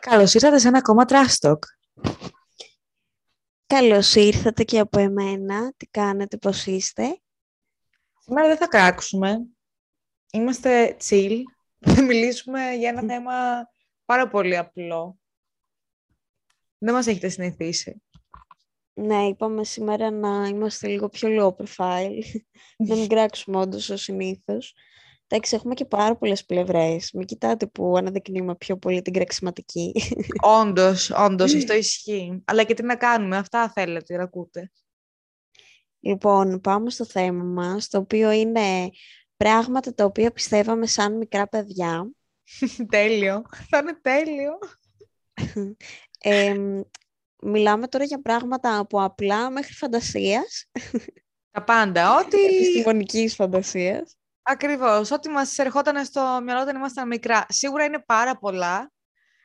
Καλώς ήρθατε σε ένα ακόμα Trash Talk. Καλώς ήρθατε και από εμένα. Τι κάνετε, πώς είστε; Σήμερα δεν θα κράξουμε. Είμαστε chill. Θα μιλήσουμε για ένα θέμα πάρα πολύ απλό. Δεν μας έχετε συνηθίσει. Ναι, είπαμε σήμερα να είμαστε λίγο πιο low profile. να μην κράξουμε όντως ο συνήθως. Εντάξει, έχουμε και πάρα πολλές πλευρές. Μην κοιτάτε που αναδεικνύουμε πιο πολύ την κραξιματική. Όντως, όντως, αυτό ισχύει. Αλλά και τι να κάνουμε, αυτά θέλετε, ακούτε. Λοιπόν, πάμε στο θέμα μας, το οποίο είναι πράγματα τα οποία πιστεύαμε σαν μικρά παιδιά. τέλειο. Θα είναι τέλειο. Μιλάμε τώρα για πράγματα από απλά μέχρι φαντασίας. Τα πάντα, ό,τι... Επιστημονικής φαντασίας. Ακριβώς, ό,τι μας ερχόταν στο μυαλό όταν ήμασταν μικρά. Σίγουρα είναι πάρα πολλά.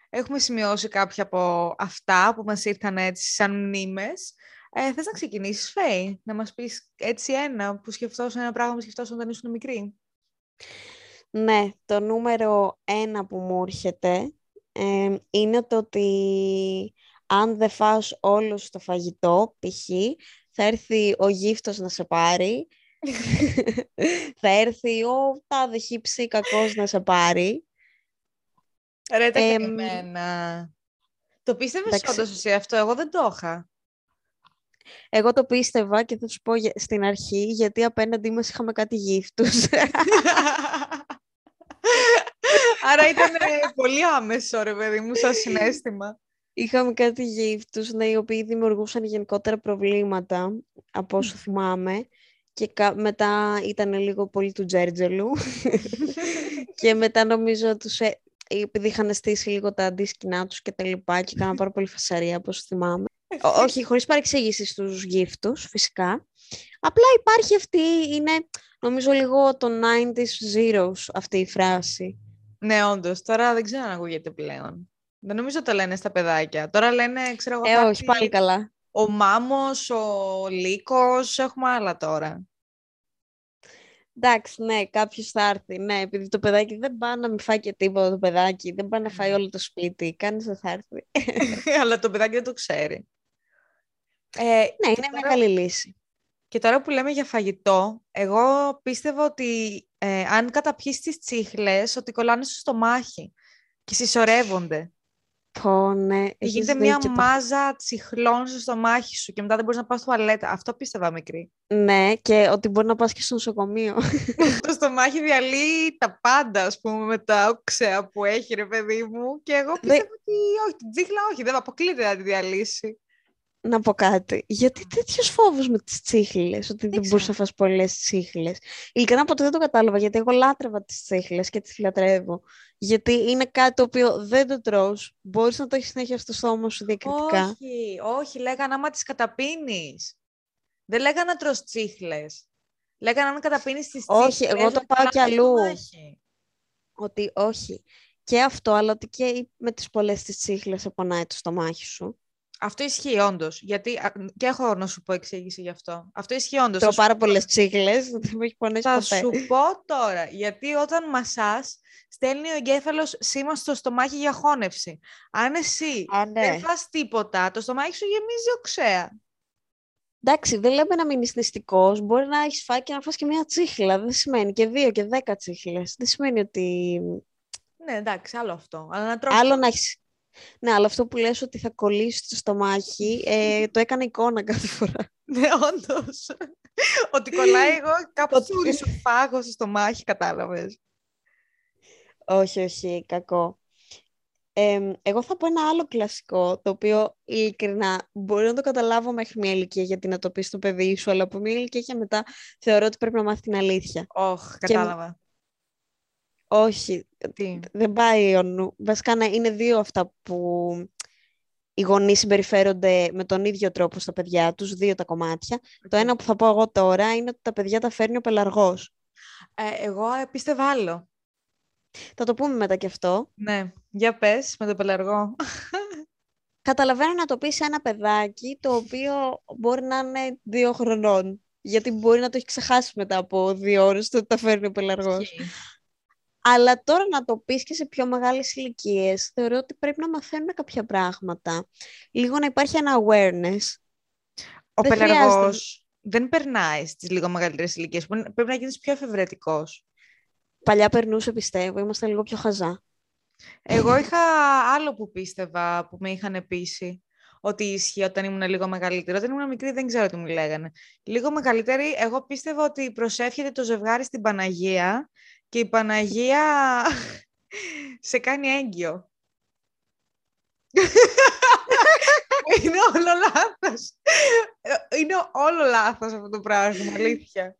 Έχουμε σημειώσει κάποια από αυτά που μας ήρθαν έτσι σαν μνήμες. Ε, θες να ξεκινήσεις, Φέη, να μας πεις έτσι ένα που σκεφτόσαι, ένα πράγμα που σκεφτόσαι όταν ήσουν μικρή; Ναι, το νούμερο ένα που μου έρχεται ε, είναι το ότι αν δεν φας όλος το φαγητό, π.χ., θα έρθει ο γύφτος να σε πάρει θα έρθει ο τάδε χύψη κακός να σε πάρει. Ρε τα ε, Το πίστευες όντως εσύ αυτό, εγώ δεν το είχα. Εγώ το πίστευα και θα σου πω στην αρχή, γιατί απέναντί μας είχαμε κάτι γύφτους. Άρα ήταν πολύ άμεσο, ρε παιδί μου, σαν συνέστημα. Είχαμε κάτι γύφτους, ναι, οι οποίοι δημιουργούσαν γενικότερα προβλήματα, από όσο θυμάμαι και μετά ήταν λίγο πολύ του Τζέρτζελου και μετά νομίζω τους, ε, επειδή είχαν στήσει λίγο τα αντίσκηνά τους και τα λοιπά και έκαναν πάρα πολύ φασαρία όπως θυμάμαι. Όχι, χωρίς παρεξήγηση στους γύφτους, φυσικά. Απλά υπάρχει αυτή, είναι νομίζω λίγο το 90s zeros αυτή η φράση. Ναι, όντως. Τώρα δεν ξέρω αν ακούγεται πλέον. Δεν νομίζω το λένε στα παιδάκια. Τώρα λένε, ξέρω εγώ, ε, όχι, πάλι καλά. Ο μάμος, ο λύκος, έχουμε άλλα τώρα. Εντάξει, ναι, κάποιος θα έρθει. Ναι, επειδή το παιδάκι δεν πάει να μην φάει και τίποτα το παιδάκι, δεν πάει να φάει όλο το σπίτι. Κανείς δεν θα έρθει. Αλλά το παιδάκι δεν το ξέρει. Ε, ναι, είναι τώρα... μεγάλη λύση. Και τώρα που λέμε για φαγητό, εγώ πίστευα ότι ε, αν καταπιείς τις τσίχλες, ότι κολλάνε στο στομάχι και συσσωρεύονται. Πω, ναι, Γίνεται μια μάζα τσιχλών στο στομάχι σου και μετά δεν μπορείς να πας στο τουαλέτα. Αυτό πίστευα μικρή. Ναι, και ότι μπορεί να πας και στο νοσοκομείο. το στομάχι διαλύει τα πάντα, ας πούμε, με τα όξεα που έχει, ρε παιδί μου. Και εγώ πίστευα ότι όχι, την τσίχλα όχι, δεν αποκλείται να τη διαλύσει να πω κάτι. Γιατί τέτοιο φόβο με τις τσίχλες, ότι δεν μπορούσα να φας πολλές τσίχλες. Ειλικρινά ποτέ δεν το κατάλαβα, γιατί εγώ λάτρευα τις τσίχλες και τις λατρεύω. Γιατί είναι κάτι το οποίο δεν το τρως, μπορείς να το έχεις συνέχεια στο στόμα σου διακριτικά. Όχι, όχι, λέγανε άμα τις καταπίνεις. Δεν λέγανε να τρως τσίχλες. Λέγανε αν καταπίνεις τις τσίχλες. Όχι, εγώ το πάω κι αλλού. Ότι όχι. Και αυτό, αλλά ότι και με τις πολλές τις τσίχλες απονάει το στομάχι σου. Αυτό ισχύει όντως. Γιατί και έχω να σου πω εξήγηση γι' αυτό. Αυτό ισχύει όντως. Τρώω πάρα πολλές τσίχλε, δεν με έχει πονέσει Θα σου πω τώρα. Γιατί όταν μασάς, στέλνει ο εγκέφαλος σήμα στο στομάχι για χώνευση. Αν εσύ ναι. δεν φας τίποτα, το στομάχι σου γεμίζει οξέα. Εντάξει, δεν λέμε να μείνει νηστικός. Μπορεί να έχεις φάει και να φας και μια τσίχλα. Δεν σημαίνει και δύο και δέκα τσίχλες. Δεν σημαίνει ότι. Ναι, εντάξει, άλλο αυτό. Αλλά να Άλλο να έχεις ναι, αλλά αυτό που λες ότι θα κολλήσει το στομάχι, ε, το έκανα εικόνα κάθε φορά. Ναι, όντως. ότι κολλάει εγώ κάπως του φάγω στο στομάχι, κατάλαβες. Όχι, όχι, κακό. Ε, εγώ θα πω ένα άλλο κλασικό, το οποίο ειλικρινά μπορεί να το καταλάβω μέχρι μια ηλικία γιατί να το πεις στο παιδί σου, αλλά από μια ηλικία και μετά θεωρώ ότι πρέπει να μάθεις την αλήθεια. Όχι, κατάλαβα. Όχι, δεν πάει ο νου. Βασικά ναι, είναι δύο αυτά που οι γονείς συμπεριφέρονται με τον ίδιο τρόπο στα παιδιά τους, δύο τα κομμάτια. Το ένα που θα πω εγώ τώρα είναι ότι τα παιδιά τα φέρνει ο πελαργός. Ε, εγώ πίστευα άλλο. Θα το πούμε μετά και αυτό. Ναι, για πες με το πελαργό. καταλαβαίνω να το πει σε ένα παιδάκι το οποίο μπορεί να είναι δύο χρονών. Γιατί μπορεί να το έχει ξεχάσει μετά από δύο ώρες το ότι τα φέρνει ο πελαργός. Αλλά τώρα να το πεις και σε πιο μεγάλες ηλικίες, θεωρώ ότι πρέπει να μαθαίνουν κάποια πράγματα. Λίγο να υπάρχει ένα awareness. Ο δεν πελαργός δεν περνάει στις λίγο μεγαλύτερες ηλικίες. Πρέπει να γίνεις πιο εφευρετικός. Παλιά περνούσε, πιστεύω. Είμαστε λίγο πιο χαζά. Εγώ είχα άλλο που πίστευα, που με είχαν πείσει ότι ισχύει όταν ήμουν λίγο μεγαλύτερη. Όταν ήμουν μικρή δεν ξέρω τι μου λέγανε. Λίγο μεγαλύτερη, εγώ πίστευα ότι προσεύχεται το ζευγάρι στην Παναγία και η Παναγία σε κάνει έγκυο. Είναι όλο λάθος. Είναι όλο λάθος αυτό το πράγμα, αλήθεια.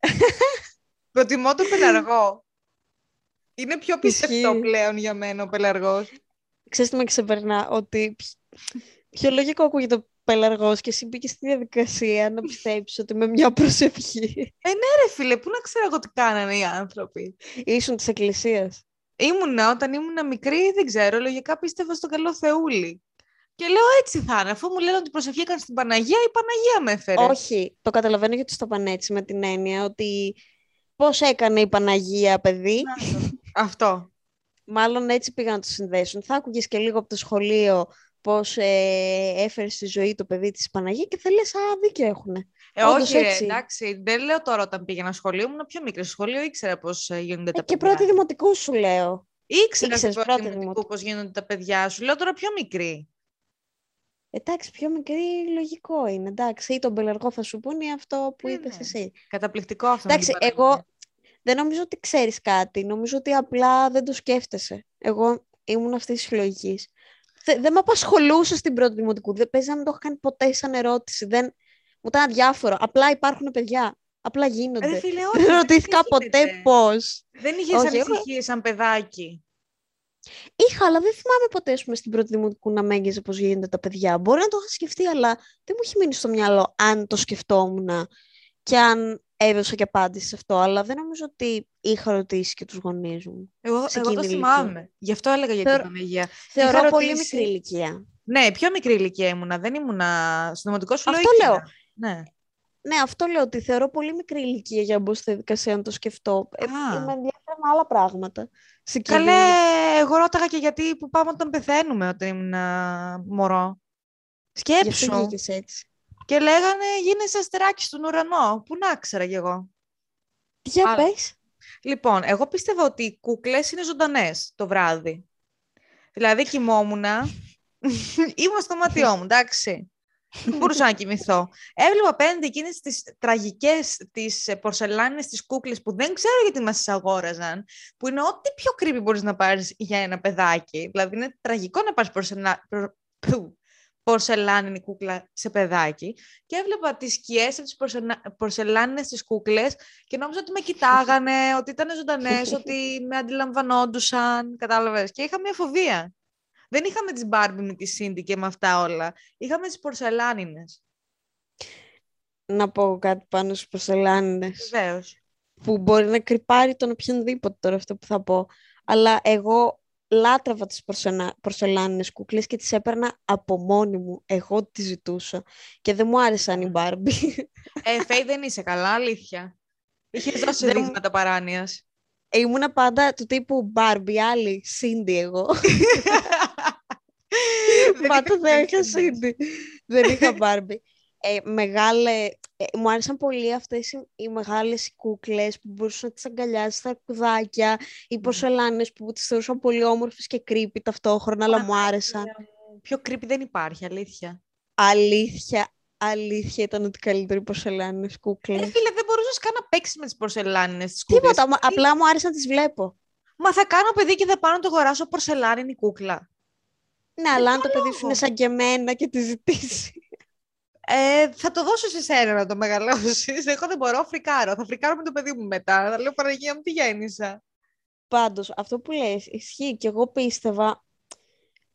Προτιμώ το πελαργό. Είναι πιο πιστευτό πλέον για μένα ο πελαργός. Ξέρεις τι με ξεπερνά, ότι πιο λογικό ακούγεται ο πελαργός και εσύ μπήκε στη διαδικασία να πιστέψεις ότι με μια προσευχή. Ε, ναι ρε φίλε, πού να ξέρω εγώ τι κάνανε οι άνθρωποι. Ήσουν της εκκλησίας. Ήμουνα όταν ήμουν μικρή, δεν ξέρω, λογικά πίστευα στον καλό Θεούλη. Και λέω έτσι θα είναι. Αφού μου λένε ότι προσευχή έκανε στην Παναγία, η Παναγία με έφερε. Όχι, το καταλαβαίνω γιατί στο πάνε έτσι με την έννοια ότι πώς έκανε η Παναγία, παιδί. Αυτό. Μάλλον έτσι πήγαν να το συνδέσουν. Θα άκουγες και λίγο από το σχολείο πώς ε, έφερε στη ζωή το παιδί της Παναγία και θα λες, α, δίκιο έχουν. Ε, όχι, έτσι. εντάξει, δεν λέω τώρα όταν πήγαινα σχολείο, ήμουν πιο μικρή σχολείο, ήξερα πώς ε, γίνονται ε, τα και παιδιά. Και πρώτη δημοτικού σου λέω. Ήξερα Ήξερες πρώτη δημοτικού πώς γίνονται τα παιδιά σου. Λέω τώρα πιο μικρή. Εντάξει, πιο μικρή λογικό είναι. Εντάξει, ή τον πελαργό θα σου πούνε αυτό που ναι, είπες ναι. εσύ. Καταπληκτικό αυτό. Εντάξει, εγώ δεν νομίζω ότι ξέρεις κάτι. Νομίζω ότι απλά δεν το σκέφτεσαι. Εγώ ήμουν αυτής της λογική. Δεν με απασχολούσε στην πρώτη δημοτικού. Δεν παίζει να μην το έχω κάνει ποτέ σαν ερώτηση. Δεν... Μου ήταν αδιάφορο. Απλά υπάρχουν παιδιά. Απλά γίνονται. Ρε φίλε, όχι, δεν ρωτήθηκα ποτέ πώς. Δεν είχε ανησυχίε σαν παιδάκι. Είχα, αλλά δεν θυμάμαι ποτέ πούμε, στην πρώτη δημοτικού να με πώς γίνονται τα παιδιά. Μπορεί να το είχα σκεφτεί, αλλά δεν μου έχει μείνει στο μυαλό αν το σκεφτόμουν και αν έδωσα και απάντηση σε αυτό. Αλλά δεν νομίζω ότι είχα ρωτήσει και τους γονείς μου. Εγώ, εγώ το θυμάμαι. Γι' αυτό έλεγα για την Παναγία. Θεωρώ πολύ μικρή ηλικία. Ναι, πιο μικρή ηλικία ήμουνα. Δεν ήμουνα στο δημοτικό σου Αυτό λέω. Ναι. Ναι, αυτό λέω ότι θεωρώ πολύ μικρή ηλικία για να μπω στη διαδικασία να το σκεφτώ. Ε, με ενδιαφέρουν άλλα πράγματα. Καλέ, εγώ ρώταγα και γιατί που πάμε όταν πεθαίνουμε όταν ήμουν μωρό. Σκέψου. Γιατί έτσι. Και λέγανε γίνεσαι αστεράκι στον ουρανό. Πού να ξέρα κι εγώ. Τι για πες. Λοιπόν, εγώ πίστευα ότι οι κούκλες είναι ζωντανές το βράδυ. Δηλαδή κοιμόμουν, ήμουν στο μάτιό μου, εντάξει. Δεν μπορούσα να κοιμηθώ. Έβλεπα απέναντι εκείνες τις τραγικές, τις πορσελάνες, τις κούκλες που δεν ξέρω γιατί μας τις αγόραζαν. Που είναι ό,τι πιο κρύβει μπορείς να πάρεις για ένα παιδάκι. Δηλαδή είναι τραγικό να πάρεις πορσελά... πορσελάνινη κούκλα σε παιδάκι. Και έβλεπα τις σκιές από τις πορσελάνινες τις κούκλες και νόμιζα ότι με κοιτάγανε, ότι ήταν ζωντανές, ότι με αντιλαμβανόντουσαν. Κατάλαβες. Και είχα μια φοβία. Δεν είχαμε τις Μπάρμπι με τη Σίντι και με αυτά όλα. Είχαμε τις πορσελάνινες. Να πω κάτι πάνω στις πορσελάνινες. Βεβαίως. Που μπορεί να κρυπάρει τον οποιονδήποτε τώρα αυτό που θα πω. Αλλά εγώ λάτρευα τις πορσελα... πορσελάνινες κούκλες και τις έπαιρνα από μόνη μου. Εγώ τις ζητούσα. Και δεν μου άρεσαν οι Μπάρμπι. Ε, Φέι δεν είσαι καλά, αλήθεια. Είχες δώσει δείγματα παράνοιας. Ήμουνα πάντα του τύπου Barbie, άλλη, Cindy εγώ. Πάντα δεν είχα Cindy. Δεν είχα Barbie. Ε, μεγάλε, ε, μου άρεσαν πολύ αυτές οι, οι μεγάλες κούκλες που μπορούσαν να τις αγκαλιάσεις στα κουδάκια, οι πορσελάνες που τις θεωρούσαν πολύ όμορφες και creepy ταυτόχρονα, αλλά μου άρεσαν. Πιο creepy δεν υπάρχει, αλήθεια. Αλήθεια, αλήθεια ήταν ότι καλύτερη πορσελάνες κούκλες. Ε, φίλε, δεν μπορούσες καν να παίξεις με τις πορσελάνες τις κούκλες. Τίποτα, απλά μου άρεσε να τις βλέπω. Μα θα κάνω παιδί και θα πάω να το αγοράσω πορσελάνινη κούκλα. Ναι, αλλά αν το παιδί σου είναι σαν και εμένα και τη ζητήσει. Ε, θα το δώσω σε σένα να το μεγαλώσεις. Εγώ δεν μπορώ, φρικάρω. Θα φρικάρω με το παιδί μου μετά. Θα λέω Παναγία μου, τι γέννησα. Πάντως, αυτό που λες ισχύει και εγώ πίστευα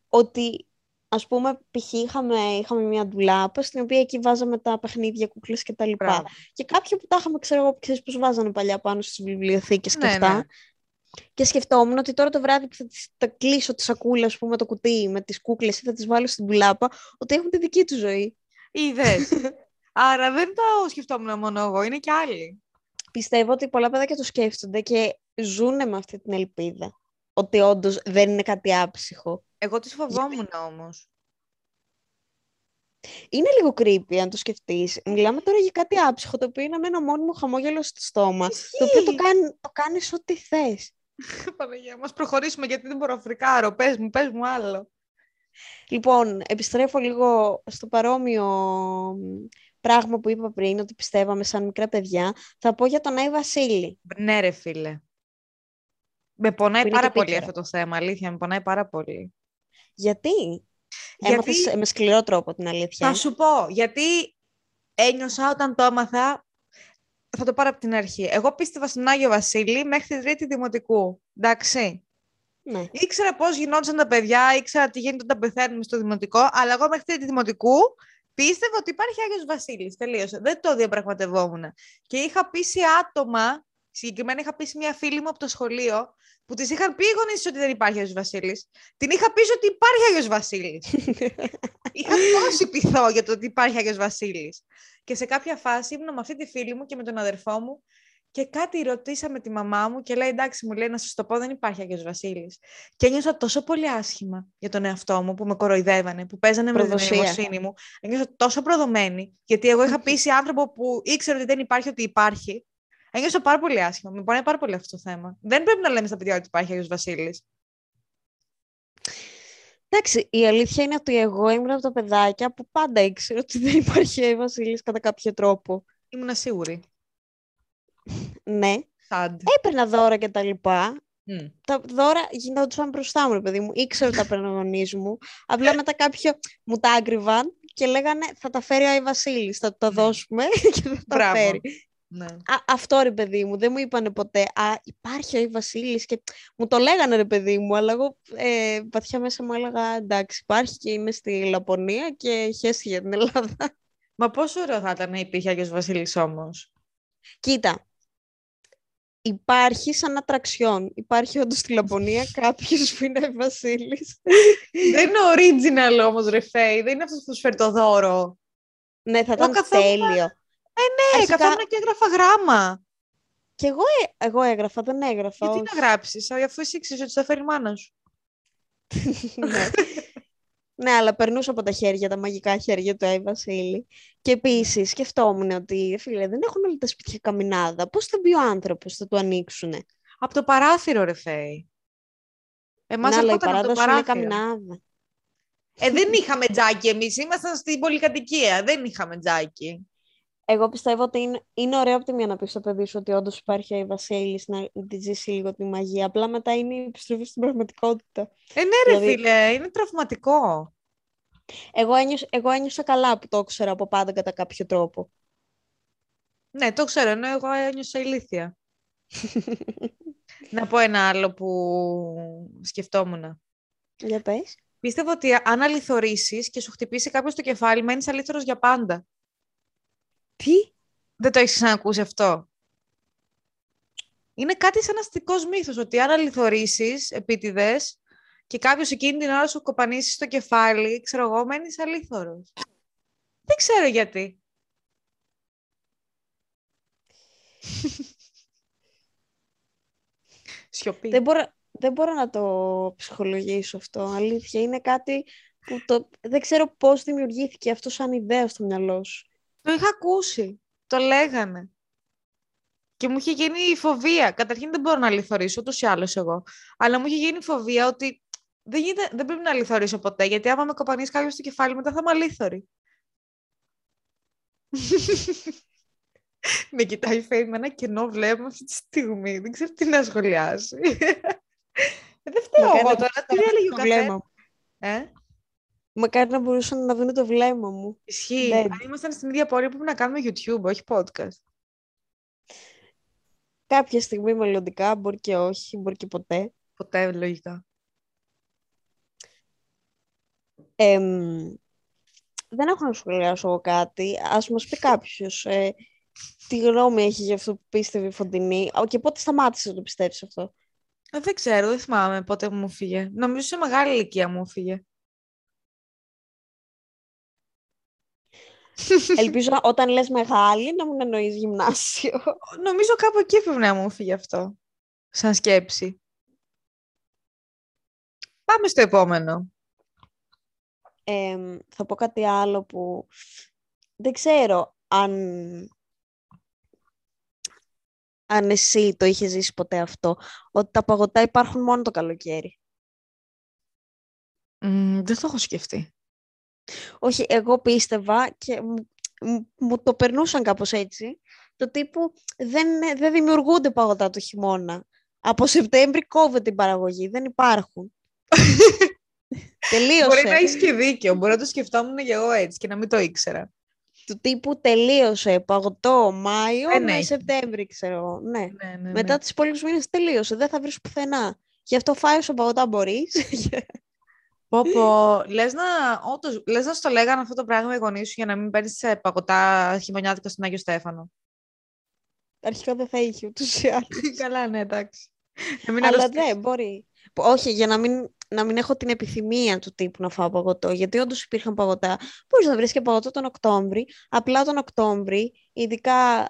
ότι ας πούμε, π.χ. Είχαμε, είχαμε μια ντουλάπα στην οποία εκεί βάζαμε τα παιχνίδια, κούκλες και τα λοιπά. Και κάποιοι που τα είχαμε, ξέρω εγώ, ξέρεις πώς βάζανε παλιά πάνω στις βιβλιοθήκες και ναι, αυτά. Ναι. Και σκεφτόμουν ότι τώρα το βράδυ που θα, τις, θα κλείσω τη σακούλα, ας πούμε, το κουτί με τις κούκλες ή θα τις βάλω στην πουλάπα, ότι έχουν τη δική τους ζωή. Είδες. Άρα δεν το σκεφτόμουν μόνο εγώ, είναι και άλλοι. Πιστεύω ότι πολλά παιδάκια το σκέφτονται και ζουν με αυτή την ελπίδα. Ότι όντως δεν είναι κάτι άψυχο. Εγώ τις φοβόμουν όμως. Είναι λίγο creepy αν το σκεφτείς. Μιλάμε τώρα για κάτι άψυχο, το οποίο είναι με ένα μόνιμο χαμόγελο στο στόμα. Το οποίο το, κάνει, το κάνεις ό,τι θες. Παναγία μας προχωρήσουμε γιατί δεν μπορώ φρικάρω. Πες μου, πες μου άλλο. Λοιπόν, επιστρέφω λίγο στο παρόμοιο πράγμα που είπα πριν, ότι πιστεύαμε σαν μικρά παιδιά. Θα πω για τον Άι Βασίλη. Ναι ρε φίλε. Με πονάει Που είναι πάρα και πολύ πίκαιρο. αυτό το θέμα, αλήθεια, με πονάει πάρα πολύ. Γιατί; Γιατί- Έμαθες με σκληρό τρόπο την αλήθεια. Θα σου πω, γιατί ένιωσα όταν το έμαθα, θα το πάρω από την αρχή. Εγώ πίστευα στον Άγιο Βασίλη μέχρι τη τρίτη δημοτικού. Εντάξει. Ναι. Ήξερα πώς γινόντουσαν τα παιδιά, ήξερα τι γίνεται όταν πεθαίνουμε στο δημοτικό, αλλά εγώ μέχρι τρίτη δημοτικού πίστευα ότι υπάρχει Άγιος Βασίλης. Τελείωσε. Δεν το διαπραγματευόμουν. Και είχα πείσει άτομα, συγκεκριμένα είχα πείσει μια φίλη μου από το σχολείο, που της είχαν πει οι γονείς της ότι δεν υπάρχει Άγιος Βασίλης. Την είχα πει ότι υπάρχει Άγιος Βασίλης. Είχα τόση πειθό για το ότι υπάρχει Άγιος Βασίλης. Και σε κάποια φάση ήμουν με αυτή τη φίλη μου και με τον αδερφό μου και κάτι ρωτήσαμε τη μαμά μου και λέει εντάξει μου λέει να σας το πω δεν υπάρχει Άγιος Βασίλης. Και ένιωσα τόσο πολύ άσχημα για τον εαυτό μου που με κοροϊδεύανε, που παίζανε με την Προδοσία. νοημοσύνη μου. Ένιωσα τόσο προδομένη γιατί εγώ είχα πείσει άνθρωπο που ήξερε ότι δεν υπάρχει ότι υπάρχει. Ένιωσα πάρα πολύ άσχημα. Με πονάει πάρα πολύ αυτό το θέμα. Δεν πρέπει να λέμε στα παιδιά ότι υπάρχει Άγιος Βασίλης. Εντάξει, η αλήθεια είναι ότι εγώ ήμουν από τα παιδάκια που πάντα ήξερα ότι δεν υπάρχει Άι Βασίλης κατά κάποιο τρόπο. Ήμουν σίγουρη. Ναι, Σαντ. έπαιρνα δώρα και τα λοιπά. Μμ. Τα δώρα γινόντουσαν μπροστά μου, ρε παιδί μου. Ήξερα ότι τα παίρνω ο γονείς μου. Απλά μετά κάποιο μου τα άγκριβαν και λέγανε θα τα φέρει ο Άι Βασίλης, θα του τα Ναι. δώσουμε και θα τα Μπράβο. φέρει. Ναι. Α, αυτό ρε παιδί μου, δεν μου είπανε ποτέ «Α, υπάρχει ο Άι Βασίλης» και μου το λέγανε ρε παιδί μου, αλλά εγώ ε, βαθιά μέσα μου έλεγα «Εντάξει, υπάρχει και είναι στη Λαπωνία και χέσει για την Ελλάδα». Μα πόσο ωραίο θα ήταν να υπήρχε Άγιος Βασίλης όμως. Κοίτα, υπάρχει σαν ατραξιόν. Υπάρχει όντως στη Λαπωνία κάποιος που είναι Άι Βασίλης. δεν είναι original όμως ρε Φέη, δεν είναι αυτός που σου φέρει το δώρο. ναι, θα ήταν καθόμουν- τέλειο. Ναι, Αρχικά- καθόμουν και έγραφα γράμμα. Και εγώ, ε, εγώ έγραφα, δεν έγραφα. Γιατί όχι. να γράψεις, αφού εσύ ξέρεις ότι θα φέρει η μάνα σου. ναι. Ναι, αλλά περνούσα από τα χέρια, τα μαγικά χέρια του Άι Βασίλη. Και επίσης σκεφτόμουν ότι, φίλε, δεν έχουν όλα τα σπίτια καμινάδα. Πώς θα μπει ο άνθρωπος, θα του ανοίξουνε; Από το παράθυρο ρε Φέη. Εμάς ναι, αλλά η ερχόταν από το παράδοση είναι παράθυρο. καμινάδα. Ε, δεν είχαμε τζάκι εμείς, ήμασταν στην πολυκατοικία, δεν είχαμε τζάκι. Εγώ πιστεύω ότι είναι, είναι ωραίο από τη μία να πεις στο παιδί σου ότι όντως υπάρχει ο Άι Βασίλη να τη ζήσει λίγο τη μαγεία. Απλά μετά είναι η επιστροφή στην πραγματικότητα. Ε, ναι ρε Δηλαδή- φίλε, είναι τραυματικό. Εγώ ένιωσα, εγώ ένιωσα καλά που το ήξερα από πάντα κατά κάποιο τρόπο. Ναι, το ξέρω, ενώ εγώ ένιωσα ηλίθια. να πω ένα άλλο που σκεφτόμουν. Για πες. Πίστευα ότι αν αληθωρήσεις και σου χτυπήσει κάποιος στο κεφάλι, μένεις αλήθωρος για πάντα. Τι; Δεν το έχεις ξανακούσει αυτό. Είναι κάτι σαν αστικός μύθος, ότι αν αληθωρήσεις επίτηδες και κάποιος εκείνη την ώρα σου κοπανίσεις στο κεφάλι, ξέρω εγώ, μένεις αλήθωρος. Δεν ξέρω γιατί. Σιωπή. Δεν μπορώ, δεν μπορώ να το ψυχολογήσω αυτό. Αλήθεια, είναι κάτι που το, δεν ξέρω πώς δημιουργήθηκε αυτό σαν ιδέα στο μυαλό σου. Το είχα ακούσει. Το λέγανε. Και μου είχε γίνει η φοβία. Καταρχήν δεν μπορώ να λιθωρήσω, ούτως ή άλλως εγώ. Αλλά μου είχε γίνει η φοβία ότι δεν, γίνεται, δεν πρέπει να λιθωρήσω ποτέ, γιατί άμα με κοπανίσει κάποιος στο κεφάλι, μετά θα είμαι αλήθωρη. με κοιτάει η Φέη με ένα κενό βλέμμα αυτή τη στιγμή. Δεν ξέρω τι να σχολιάσει. Ε, δεν φταίω Μακάρι εγώ να τώρα. Τι μπορούσαν να έλεγε δουν ο το καθένας; βλέμμα μου. Ε; Μακάρι να μπορούσαν να δουν το βλέμμα μου. Ισχύει. Δεν. Αν ήμασταν στην ίδια πορεία πρέπει να κάνουμε YouTube, όχι podcast. Κάποια στιγμή μελλοντικά, μπορεί και όχι, μπορεί και ποτέ. Ποτέ, λογικά. Εμ, δεν έχω να σχολιάσω εγώ κάτι. Ας μας πει κάποιος ε, τι γνώμη έχει για αυτό που πίστευε η Φωτεινή Α, και πότε σταμάτησε να το πιστεύεις αυτό; Ε, δεν ξέρω, δεν θυμάμαι πότε μου φύγε. Νομίζω σε μεγάλη ηλικία μου φύγε. Ελπίζω όταν λες μεγάλη να μην εννοείς γυμνάσιο. Νομίζω κάπου εκεί πρέπει να μου φύγε αυτό. Σαν σκέψη. Πάμε στο επόμενο. Ε, θα πω κάτι άλλο που δεν ξέρω αν, αν εσύ το είχες ζήσει ποτέ αυτό, ότι τα παγωτά υπάρχουν μόνο το καλοκαίρι. δεν το έχω σκεφτεί. Όχι, εγώ πίστευα και μου, το περνούσαν κάπως έτσι. Το τύπου δεν, δεν δημιουργούνται παγωτά το χειμώνα. Από Σεπτέμβρη κόβεται την παραγωγή, δεν υπάρχουν. τελείωσε. Μπορεί να έχεις και δίκιο. Μπορεί να το σκεφτόμουν και εγώ έτσι και να μην το ήξερα. Του τύπου τελείωσε παγωτό Μάιο ε, με Σεπτέμβρι, ξέρω. Ναι. ναι, ναι Μετά ναι. τις υπόλοιπους μήνες τελείωσε. Δεν θα βρεις πουθενά. Γι' αυτό φάει όσο παγωτά μπορείς. Πω, πω. Λες να, όντως, λες να στο λέγανε αυτό το πράγμα οι γονείς σου για να μην παίρνεις παγωτά χειμωνιάτικα στον Άγιο Στέφανο. Αρχικά δεν θα είχε ούτως ή άλλως. Καλά, ναι, εντάξει. Αλλά δεν, μπορεί. Όχι, για να μην, να μην έχω την επιθυμία του τύπου να φάω παγωτό. Γιατί όντως υπήρχαν παγωτά. Μπορείς να βρεις και παγωτό τον Οκτώβρη. Απλά τον Οκτώβρη, ειδικά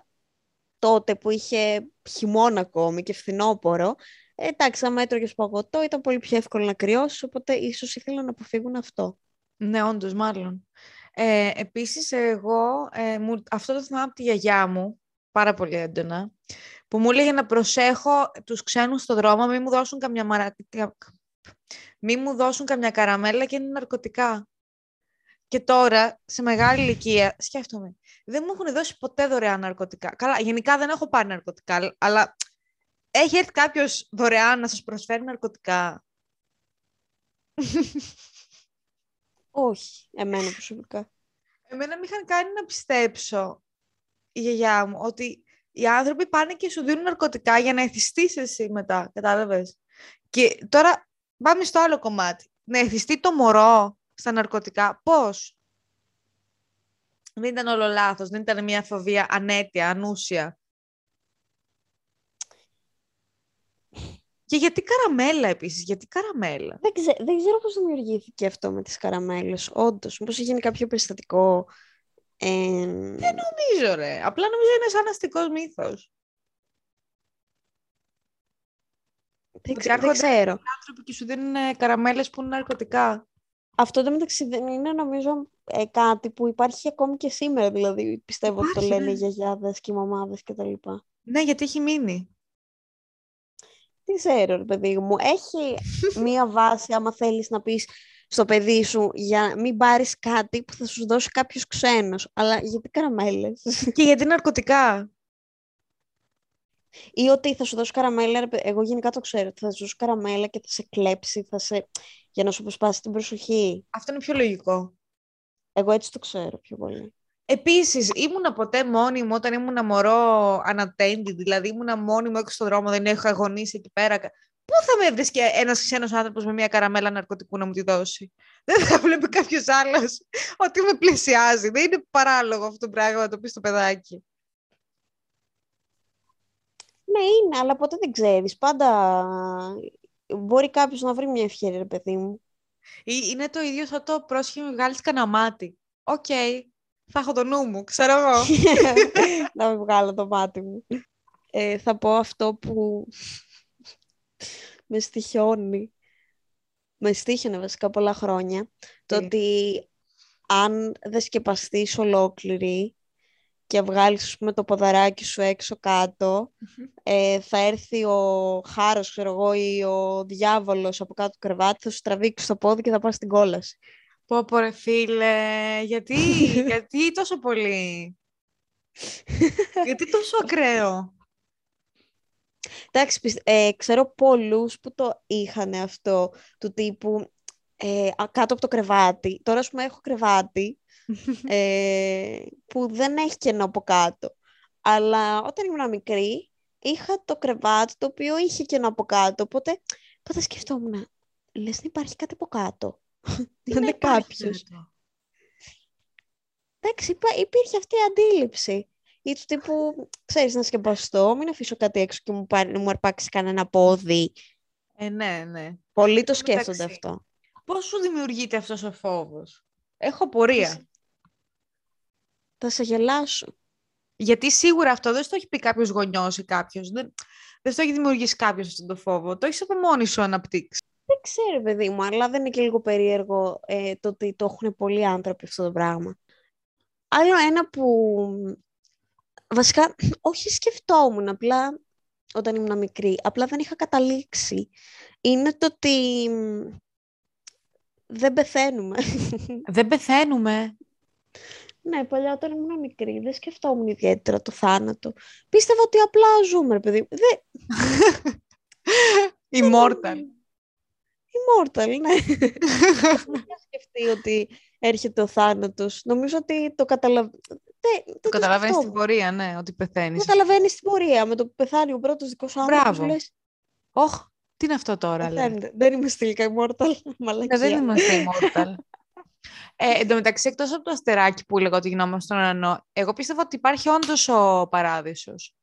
τότε που είχε χειμώνα ακόμη και φθινόπωρο, ε, εντάξει, άμα έτρωγες παγωτό ήταν πολύ πιο εύκολο να κρυώσεις, οπότε ίσως ήθελαν να αποφύγουν αυτό. Ναι, όντως, μάλλον. Ε, Επίσης, εγώ ε, μου, αυτό το θυμάμαι από τη γιαγιά μου πάρα πολύ έντονα που μου έλεγε να προσέχω τους ξένους στο δρόμο, μην μου δώσουν καμιά, μαρα... μη μου δώσουν καμιά καραμέλα και είναι ναρκωτικά. Και τώρα, σε μεγάλη ηλικία, σκέφτομαι, δεν μου έχουν δώσει ποτέ δωρεάν ναρκωτικά. Καλά, γενικά δεν έχω πάρει ναρκωτικά, αλλά έχει έρθει κάποιος δωρεάν να σας προσφέρει ναρκωτικά; Όχι, εμένα προσωπικά. Εμένα με είχαν κάνει να πιστέψω η γιαγιά μου ότι οι άνθρωποι πάνε και σου δίνουν ναρκωτικά για να εθιστείς εσύ μετά, κατάλαβες; Και τώρα πάμε στο άλλο κομμάτι. Να εθιστεί το μωρό στα ναρκωτικά. Πώς; Δεν ήταν όλο λάθος, δεν ήταν μια φοβία ανέτεια, ανούσια. Και γιατί καραμέλα επίσης, γιατί καραμέλα; Δεν, ξέ, δεν ξέρω πώς δημιουργήθηκε αυτό με τις καραμέλες, όντως. Μήπως γίνει κάποιο περιστατικό δεν νομίζω, ρε. Απλά νομίζω είναι σαν αστικός μύθος. Δεν, ξέ, δεν ξέρω. άνθρωποι και σου δίνουν καραμέλες που είναι ναρκωτικά. Αυτό το μεταξύ δεν είναι νομίζω ε, κάτι που υπάρχει ακόμη και σήμερα, δηλαδή πιστεύω ότι το λένε ναι. οι γιαγιάδες και οι μαμάδες κτλ. Ναι, γιατί έχει μείνει. Τι ξέρω, ρε παιδί μου. Έχει μία βάση άμα θέλεις να πεις στο παιδί σου για να μην πάρεις κάτι που θα σου δώσει κάποιος ξένος. Αλλά γιατί καραμέλες; Και γιατί ναρκωτικά; Ή ότι θα σου δώσει καραμέλα, εγώ γενικά το ξέρω, θα σου δώσει καραμέλα και θα σε κλέψει, θα σε... για να σου αποσπάσει την προσοχή. Αυτό είναι πιο λογικό. Εγώ έτσι το ξέρω πιο πολύ. Επίσης, ήμουνα ποτέ μόνη μου όταν ήμουν μωρό unattended, δηλαδή ήμουνα μόνη μου έξω στον δρόμο, δεν έχω αγωνίσει εκεί πέρα. Πού θα με βρίσκει ένας ξένος άνθρωπος με μια καραμέλα ναρκωτικού να μου τη δώσει; Δεν θα βλέπει κάποιος άλλος ότι με πλησιάζει. Δεν είναι παράλογο αυτό το πράγμα να το πεις στο παιδάκι. Ναι, είναι, αλλά ποτέ δεν ξέρεις. Πάντα μπορεί κάποιος να βρει μια ευκαιρία, ρε παιδί μου. Είναι το ίδιο σαν το πρόσεχε μη βγάλεις κανένα μάτι. Οκ, θα έχω το νου μου, ξέρω εγώ. να μην βγάλω το μάτι μου. Ε, θα πω αυτό που με στοιχιώνει. Με στήχαινε βασικά πολλά χρόνια. Το ότι αν δεν σκεπαστείς ολόκληρη και βγάλεις με το ποδαράκι σου έξω ε, θα έρθει ο χάρος, ξέρω εγώ, ή ο διάβολος από κάτω του κρεβάτι, θα σου τραβήξει το πόδι και θα πας στην κόλαση. Πω πω ρε φίλε, γιατί, γιατί τόσο πολύ; γιατί τόσο ακραίο; Εντάξει, ε, ξέρω πολλούς που το είχαν αυτό του τύπου ε, κάτω από το κρεβάτι. Τώρα, ας πούμε, έχω κρεβάτι ε, που δεν έχει κενό από κάτω. Αλλά όταν ήμουν μικρή, είχα το κρεβάτι το οποίο είχε κενό από κάτω. Οπότε, πάντα σκεφτόμουν, λες να υπάρχει κάτι από κάτω. Δεν είναι κάποιος. Εντάξει, υπήρχε αυτή η αντίληψη ή του τύπου, ξέρεις, να σκεπαστώ, μην αφήσω κάτι έξω και μου, πάρει, μου αρπάξει κανένα πόδι Ε, ναι, ναι. Πολλοί το Εν τω σκέφτονται μεταξύ, αυτό. Πώς σου δημιουργείται αυτός ο φόβος; Έχω πορεία. Θα σε γελάσω. Γιατί σίγουρα αυτό δεν στο έχει πει κάποιος γονιός ή κάποιος. Δεν, δεν στο έχει δημιουργήσει κάποιος αυτό το φόβο. Το έχεις από μόνη σου αναπτύξει. Δεν ξέρω, παιδί μου, αλλά δεν είναι και λίγο περίεργο ε, το ότι το έχουν πολλοί άνθρωποι αυτό το πράγμα. Άλλο ένα που βασικά όχι σκεφτόμουν, απλά όταν ήμουν μικρή, απλά δεν είχα καταλήξει, είναι το ότι μ, δεν πεθαίνουμε. Δεν πεθαίνουμε. ναι, παλιά όταν ήμουν μικρή δεν σκεφτόμουν ιδιαίτερα το θάνατο. Πίστευα ότι απλά ζούμε, ρε παιδί. μου. Δεν... Immortal. Immortal, ναι. Δεν είχα σκεφτεί ότι έρχεται ο θάνατος. Νομίζω ότι το καταλαβαίνω. Το καταλαβαίνεις στην πορεία, ναι, ότι πεθαίνεις. Καταλαβαίνεις την πορεία. Με το που πεθάνει ο πρώτος δικός άνθρωπος. Μπράβο. Λες. Όχ, τι είναι αυτό τώρα, λέει. Δεν είμαστε τελικά immortal. Ναι, Μαλακία. δεν είμαστε immortal. Ε, εν τω μεταξύ, εκτός από το αστεράκι που έλεγα ότι γινόμαστε στον ουρανό, εγώ πίστευα ότι υπάρχει όντως ο παράδεισος.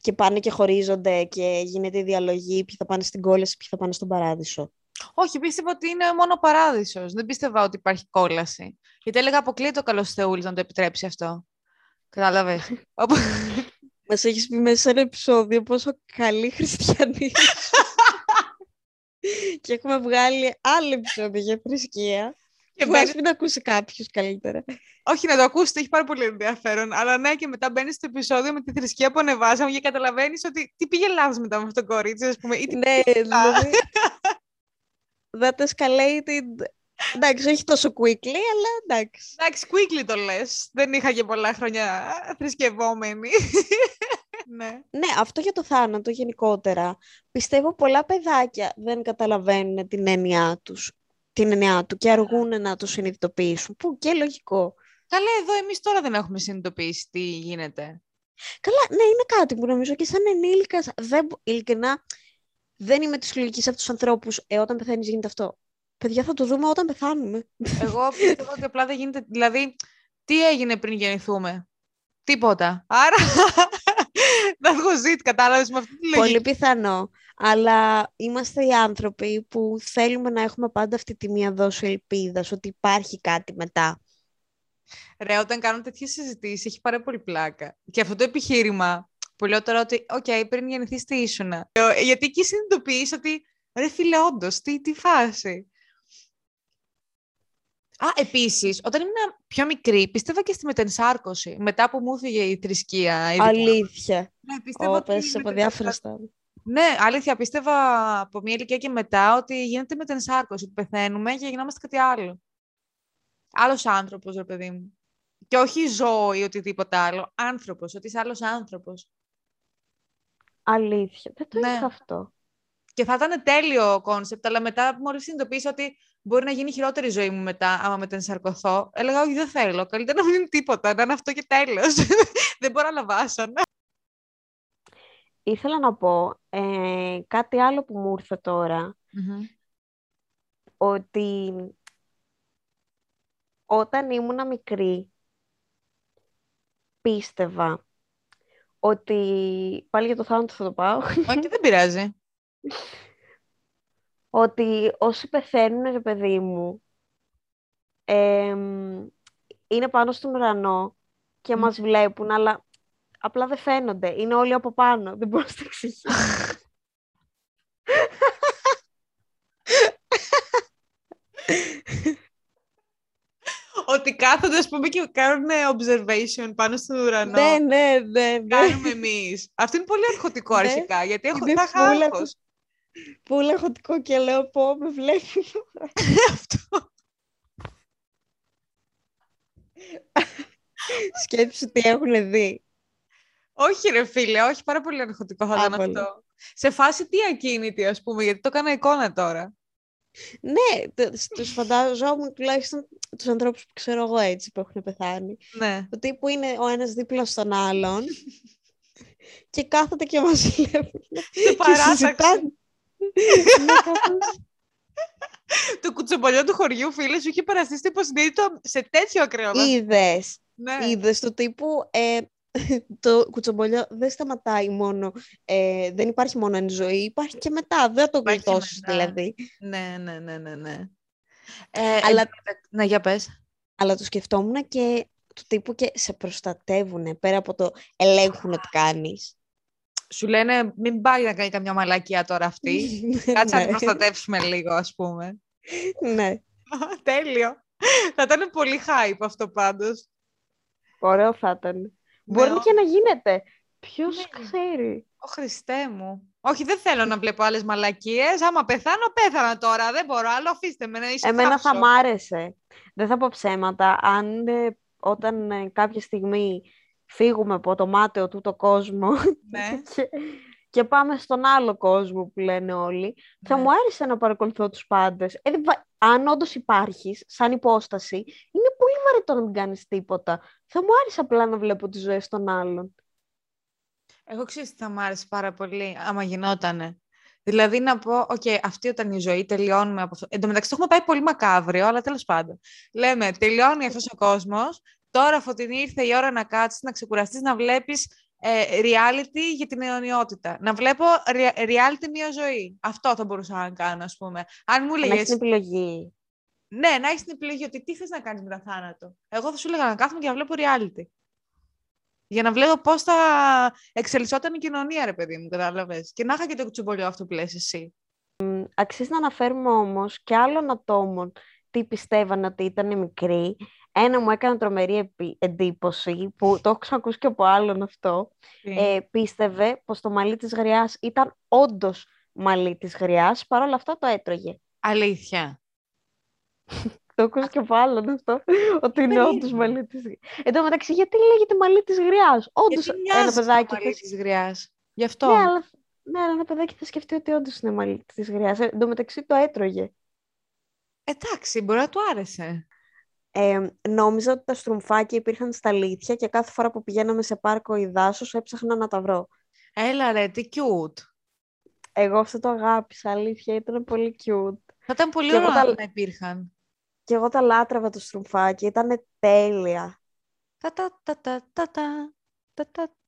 Και πάνε και χωρίζονται και γίνεται η διαλογή. Ποιοι θα πάνε στην κόλαση, ποιοι θα πάνε στον παράδεισο. Όχι, πίστευα ότι είναι μόνο ο παράδεισος. Δεν πίστευα ότι υπάρχει κόλαση. Γιατί έλεγα αποκλείεται ο καλός Θεούλης να το επιτρέψει αυτό. Κατάλαβες. Όπου- Μας έχεις πει μέσα σε ένα επεισόδιο πόσο καλή χριστιανή. είσαι. και έχουμε βγάλει άλλο επεισόδιο για θρησκεία. Και Που μπαίνεις- ας μην ακούσει κάποιο καλύτερα. Όχι, να το ακούσετε, έχει πάρα πολύ ενδιαφέρον. Αλλά ναι, και μετά μπαίνεις στο επεισόδιο με τη θρησκεία που ανεβάσαμε και καταλαβαίνεις ότι τι πήγε λάθος μετά με αυτό το κορίτσι, ας πούμε. Ή τι... ναι, δηλαδή. That escalated. Εντάξει, όχι τόσο quickly, αλλά εντάξει. Εντάξει, quickly το λες. Δεν είχα και πολλά χρόνια θρησκευόμενη. ναι. Ναι, αυτό για το θάνατο γενικότερα. Πιστεύω πολλά παιδάκια δεν καταλαβαίνουν την έννοιά τους, την έννοιά του και αργούν να το συνειδητοποιήσουν. Που και λογικό. Καλά, εδώ εμείς τώρα δεν έχουμε συνειδητοποιήσει τι γίνεται. Καλά, ναι, είναι κάτι που νομίζω και σαν ενήλικας, δεν, μπο- ειλικρινά, δεν είμαι της λογικής από τους ανθρώπους, ε, όταν πεθαίνεις γίνεται αυτό. Παιδιά, θα το δούμε όταν πεθάνουμε. Εγώ πιστεύω ότι απλά δεν γίνεται. Δηλαδή, τι έγινε πριν γεννηθούμε; Τίποτα. Άρα. θα βγω ζήτ, κατάλαβες με αυτή τη λογική. Πολύ πιθανό. Αλλά είμαστε οι άνθρωποι που θέλουμε να έχουμε πάντα αυτή τη μία δόση ελπίδας, ότι υπάρχει κάτι μετά. Ρε, όταν κάνω τέτοιες συζητήσεις, έχει πάρα πολύ πλάκα. Και αυτό το επιχείρημα που λέω τώρα ότι, οκ, πριν γεννηθείς, τι ήσουνα. Ε, Γιατί εκεί συνειδητοποιείς ότι, ρε φίλε, όντως, τι, τι φάση. Α, επίσης, όταν ήμουν πιο μικρή, πίστευα και στη μετενσάρκωση. Μετά που μου έφυγε η θρησκεία. ειδικά. Αλήθεια. Ναι, πίστευα Ω, ότι πες η από διάφορα στάδια. Ναι, αλήθεια, πίστευα από μια ηλικία και μετά ότι γίνεται μετενσάρκωση, ότι πεθαίνουμε και γινόμαστε κάτι άλλο. Άλλος άνθρωπος, ρε παιδί μου. Και όχι ζώο ή οτιδήποτε άλλο. Άνθρωπος, ότι είσαι άλλος άνθρωπος. Αλήθεια. Δεν το Ναι. είχα αυτό. Και θα ήταν τέλειο concept, αλλά μετά μόλις συνειδητοποίησα ότι μπορεί να γίνει χειρότερη η ζωή μου μετά, άμα μετενσαρκωθώ, έλεγα όχι δεν θέλω, καλύτερα να μην είναι τίποτα, να είναι αυτό και τέλος. δεν μπορώ να βάσανα. Ήθελα να πω ε, κάτι άλλο που μου ήρθε τώρα, ότι όταν ήμουνα μικρή, πίστευα ότι, πάλι για το θάνατο θα το πάω, Όχι, δεν πειράζει. ότι όσοι πεθαίνουν, ρε παιδί μου, εμ, είναι πάνω στον ουρανό και Μμ. μας βλέπουν, αλλά απλά δεν φαίνονται. Είναι όλοι από πάνω. Δεν μπορώ να το εξηγήσω. ότι κάθονται, ας πούμε, και κάνουν observation πάνω στον ουρανό. ναι, ναι, ναι, ναι. κάνουμε εμείς. Αυτό είναι πολύ αρχοντικό Ναι, αρχικά, γιατί έχω είναι τα φούλα χάχος. Πολύ αχωτικό και λέω πω με βλέπεις. Αυτό. Σκέψου τι έχουν δει. Όχι ρε φίλε, όχι, πάρα πολύ αρχοντικό θα ήταν Άβολο. αυτό. Σε φάση τι ακίνητη, ας πούμε, γιατί το έκανα εικόνα τώρα. Ναι, τε- τους φαντάζομαι τουλάχιστον τους ανθρώπους που ξέρω εγώ έτσι που έχουν πεθάνει. Ναι. Το τύπου είναι ο ένας δίπλα στον άλλον και κάθονται και μας βλέπουν. Σε και παράταξη. συζητάνε. Ναι, κάπως. Το κουτσομπολιό του χωριού, φίλε, σου είχε παραστήσει το υποσυνείδητο σε τέτοιο ακραίο βαθμό. Είδες, Ναι. είδες το τύπου ε, το κουτσομπολιό δεν σταματάει μόνο, ε, δεν υπάρχει μόνο εν ζωή, υπάρχει και μετά, δεν το γλιτώσεις δηλαδή. Ναι, ναι, ναι, ναι, ναι. Ε, αλλά, ναι, για πες. Αλλά το σκεφτόμουν και του τύπου και σε προστατεύουν πέρα από το ελέγχουν ότι κάνεις. Σου λένε μην πάει να κάνει καμιά μαλακία τώρα αυτή. Κάτσε να την ναι. προστατεύσουμε λίγο ας πούμε. Ναι. Τέλειο. Θα ήταν πολύ hype αυτό πάντως. Ωραίο θα ήταν. Μπορεί και να γίνεται. Ποιος ναι. ξέρει. Ο Χριστέ μου. Όχι, δεν θέλω να βλέπω άλλες μαλακίες. Άμα πεθάνω, πέθανα τώρα. Δεν μπορώ άλλο. Αφήστε με να είσαι Εμένα θα μ' άρεσε. Δεν θα πω ψέματα. Αν ε, όταν ε, κάποια στιγμή φύγουμε από το μάταιο του το κόσμο ναι. και, πάμε στον άλλο κόσμο που λένε όλοι, θα ναι. μου άρεσε να παρακολουθώ τους πάντες. Ε, αν όντως υπάρχεις σαν υπόσταση, είναι πολύ βαρετό να μην κάνεις τίποτα. Θα μου άρεσε απλά να βλέπω τις ζωές των άλλων. Εγώ ξέρω τι θα μου άρεσε πάρα πολύ, άμα γινότανε. Δηλαδή να πω, OK, okay, αυτή όταν η ζωή τελειώνουμε από αυτό. Εν τω μεταξύ το έχουμε πάει πολύ μακάβριο, αλλά τέλος πάντων. Λέμε, τελειώνει αυτός ο κόσμος. Τώρα, Φωτεινή, ήρθε η ώρα να κάτσεις, να ξεκουραστείς, να βλέπεις ε, reality για την αιωνιότητα. Να βλέπω reality μια ζωή. Αυτό θα μπορούσα να κάνω, ας πούμε. Αν μου λέγες... Να την επιλογή. Ναι, να έχεις την επιλογή ότι τι θες να κάνεις μετά θάνατο. Εγώ θα σου έλεγα να κάθομαι και να βλέπω reality. Για να βλέπω πώς θα εξελισσόταν η κοινωνία, ρε παιδί μου, κατάλαβες. Και να είχα και το κουτσομπολιό αυτό που λες εσύ. Αξίζει να αναφέρουμε όμως και άλλων ατόμων τι πιστεύαν ότι ήταν μικροί. Ένα μου έκανε τρομερή εντύπωση, που το έχω ξανακούσει και από άλλον αυτό. Ε, πίστευε πως το μαλλί της γριάς ήταν όντως μαλλί της γριάς, παρόλα αυτά το έτρωγε. Αλήθεια. το ακούω και από άλλον αυτό, ότι είναι όντως μαλλί της γριά. Εν τω μεταξύ, γιατί λέγεται μαλλί της γριάς; Όντως ένα παιδάκι. Μαλλί της γριάς; Γι' αυτό. Ναι, αλλά, ναι, αλλά ένα παιδάκι θα σκεφτεί ότι όντως είναι μαλλί της γριάς. Εν τω μεταξύ το έτρωγε. Εντάξει, μπορεί να του άρεσε. Ε, νόμιζα ότι τα στρουμφάκια υπήρχαν στα αλήθεια και κάθε φορά που πηγαίναμε σε πάρκο ή δάσος έψαχνα να τα βρω. Έλα ρε, τι cute. Εγώ αυτό το αγάπησα, αλήθεια, ήταν πολύ cute. Θα ήταν πολύ ωραίο τα... να υπήρχαν. Και εγώ τα λάτρευα το στρουμφάκι, ήταν τέλεια. Τα, τα, τα, τα, τα, τα.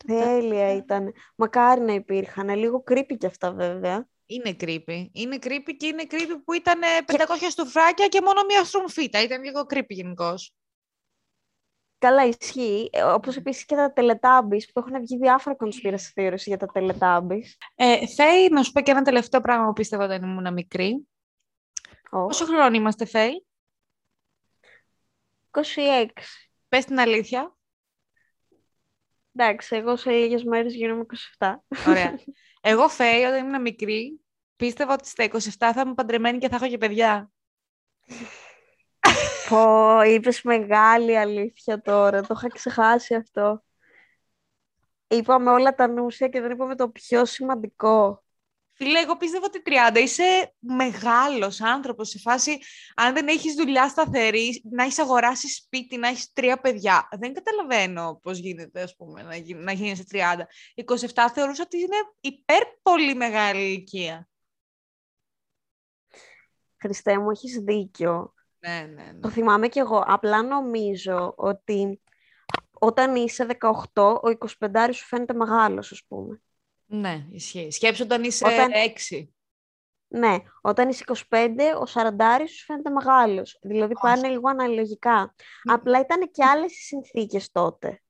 Τέλεια ήταν. Μακάρι να υπήρχαν. Λίγο creepy κι αυτά βέβαια. Είναι creepy. Είναι creepy και είναι creepy που ήταν 500 και... στουφράκια και μόνο μία στρουμφίτα. Ήταν λίγο creepy γενικώς. Καλά, ισχύει. Ε, Όπως επίσης και τα τελετάμπη που έχουν βγει διάφορα conspiracy theories για τα τελετάμπη. Ε, Θέη, να σου πω και ένα τελευταίο πράγμα που πίστευα όταν ήμουν μικρή. Oh. Πόσο χρόνο είμαστε, Θέη; 26. Πες την αλήθεια. Εντάξει, εγώ σε λίγες μέρες γίνομαι 27. Ωραία. Εγώ, Φέη, όταν ήμουν μικρή, πίστευα ότι στα 27 θα είμαι παντρεμένη και θα έχω και παιδιά. Πω, είπες μεγάλη αλήθεια τώρα. Το είχα ξεχάσει αυτό. Είπαμε όλα τα νούσια και δεν είπαμε το πιο σημαντικό. Φίλε, εγώ πίστευα ότι 30 είσαι μεγάλος άνθρωπος σε φάση αν δεν έχεις δουλειά σταθερή, να έχεις αγοράσει σπίτι, να έχεις τρία παιδιά. Δεν καταλαβαίνω πώς γίνεται, ας πούμε, να, γι, να γίνεις 30. 27 θεωρούσα ότι είναι υπέρ πολύ μεγάλη ηλικία. Χριστέ μου, έχεις δίκιο. Ναι, ναι, ναι. Το θυμάμαι κι εγώ. Απλά νομίζω ότι όταν είσαι 18, ο 25 σου φαίνεται μεγάλος, ας πούμε. Ναι, ισχύει. Σκέψου όταν είσαι όταν... 6. Ναι, όταν είσαι 25, ο 40 σου φαίνεται μεγάλος. Δηλαδή πάνε λίγο αναλογικά. Απλά ήταν και άλλες οι συνθήκες τότε.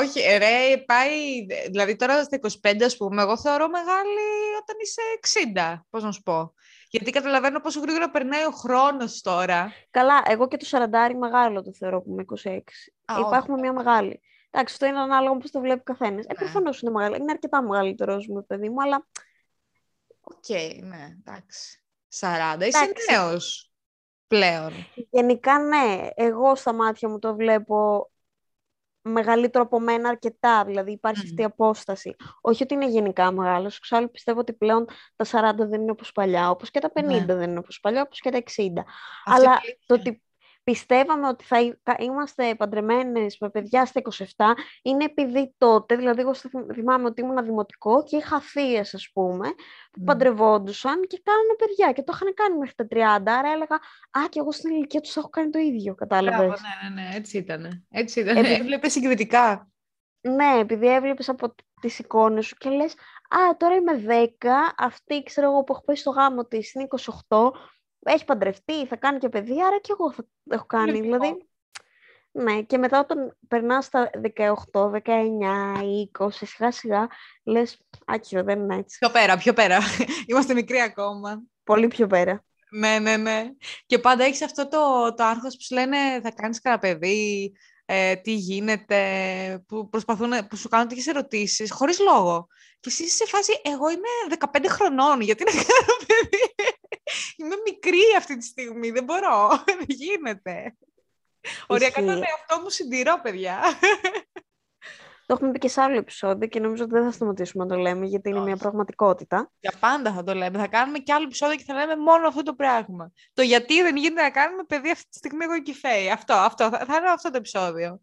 Όχι, ρε, πάει... Δηλαδή τώρα στα 25, ας πούμε, εγώ θεωρώ μεγάλη όταν είσαι 60, πώς να σου πω. Γιατί καταλαβαίνω πόσο γρήγορα περνάει ο χρόνος τώρα. Καλά, εγώ και το 40 μεγάλο το θεωρώ που είμαι 26. Α, Υπάρχουμε μια μεγάλη. Εντάξει, αυτό είναι ανάλογο πώς το βλέπει ο καθένας. Ε, ναι. Ε, προφανώς είναι μεγάλο. Είναι αρκετά μεγαλύτερος μου, παιδί μου, αλλά. OK, okay, ναι, εντάξει. 40, είσαι νέος πλέον. Γενικά, ναι. Εγώ στα μάτια μου το βλέπω μεγαλύτερο από μένα αρκετά, δηλαδή υπάρχει αυτή η απόσταση. Όχι ότι είναι γενικά μεγάλος, εξάλλου πιστεύω ότι πλέον τα 40 δεν είναι όπως παλιά, όπως και τα 50 ναι. δεν είναι όπως παλιά, όπως και τα 60. Αλλά το ότι πιστεύαμε ότι θα είμαστε παντρεμένες με παιδιά στα 27 είναι επειδή τότε, δηλαδή εγώ θυμάμαι ότι ήμουν δημοτικό και είχα θείες, ας πούμε, που mm. παντρευόντουσαν και κάνανε παιδιά και το είχαν κάνει μέχρι τα 30, άρα έλεγα «Α, και εγώ στην ηλικία τους έχω κάνει το ίδιο», κατάλαβες. ναι, ναι, ναι, έτσι ήταν. Έτσι ήταν. Έβλεπες συγκριτικά. Ναι, επειδή έβλεπες από τις εικόνες σου και λες «Α, τώρα είμαι 10, αυτή ξέρω εγώ που έχω πάει στο γάμο της είναι 28, έχει παντρευτεί, θα κάνει και παιδί, άρα και εγώ θα έχω κάνει». Δηλαδή, ναι, και μετά όταν περνάς στα 18, 19, 20, σιγά σιγά λες «Άκυρο, δεν είναι έτσι». Πιο πέρα, πιο πέρα. Είμαστε μικροί ακόμα. Πολύ πιο πέρα. Ναι, ναι, ναι. Και πάντα έχεις αυτό το, το άγχος που σου λένε θα κάνεις κανένα παιδί, ε, τι γίνεται, που, προσπαθούν, που σου κάνουν τέτοιες ερωτήσεις, χωρίς λόγο. Και εσύ είσαι σε φάση, εγώ είμαι 15 χρονών, γιατί να κάνω παιδί. Είμαι μικρή αυτή τη στιγμή, δεν μπορώ, δεν γίνεται. Οριακά τον εαυτό μου συντηρώ, παιδιά. Το έχουμε πει και σε άλλο επεισόδιο και νομίζω ότι δεν θα σταματήσουμε να το λέμε γιατί είναι μια πραγματικότητα. Για πάντα θα το λέμε. Θα κάνουμε και άλλο επεισόδιο και θα λέμε μόνο αυτό το πράγμα. Το γιατί δεν γίνεται να κάνουμε παιδί αυτή τη στιγμή εγώ και η Αυτό, αυτό, θα, θα είναι αυτό το επεισόδιο.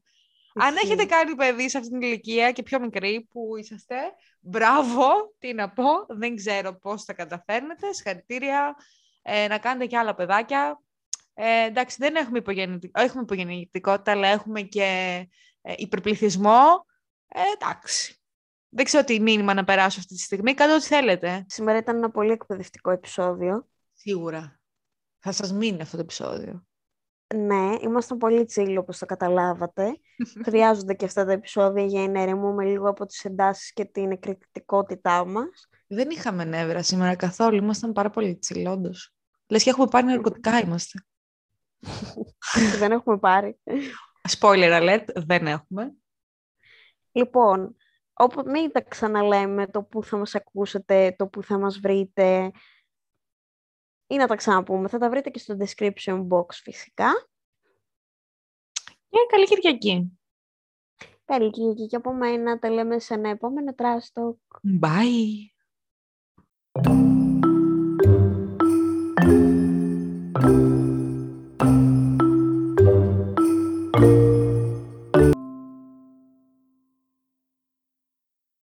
Αν έχετε κάνει παιδί σε αυτή την ηλικία και πιο μικρή που είσαστε, μπράβο, τι να πω, δεν ξέρω πώς θα καταφέρνετε, συγχαρητήρια, ε, να κάνετε και άλλα παιδάκια. Ε, εντάξει, δεν έχουμε, υπογεννητικ... έχουμε υπογεννητικότητα, αλλά έχουμε και ε, υπερπληθυσμό. Ε, εντάξει. Δεν ξέρω τι μήνυμα να περάσω αυτή τη στιγμή. Κάντε ό,τι θέλετε. Σήμερα ήταν ένα πολύ εκπαιδευτικό επεισόδιο. Σίγουρα. Θα σας μείνει αυτό το επεισόδιο. Ναι, ήμασταν πολύ τσίλοι όπως το καταλάβατε. Χρειάζονται και αυτά τα επεισόδια για να ερεμούμε λίγο από τις εντάσεις και την εκρηκτικότητά μας. Δεν είχαμε νεύρα σήμερα καθόλου. Ήμασταν πάρα πολύ τσίλοι, όντως. Λες και έχουμε πάρει ναρκωτικά είμαστε. δεν έχουμε πάρει. Spoiler alert, δεν έχουμε. Λοιπόν, όπου μην τα ξαναλέμε το που θα μας ακούσετε, το που θα μας βρείτε ή να τα ξαναπούμε. Θα τα βρείτε και στο description box φυσικά. Και καλή Κυριακή. Καλή Κυριακή και από μένα. Τα λέμε σε ένα επόμενο τράστοκ. Bye.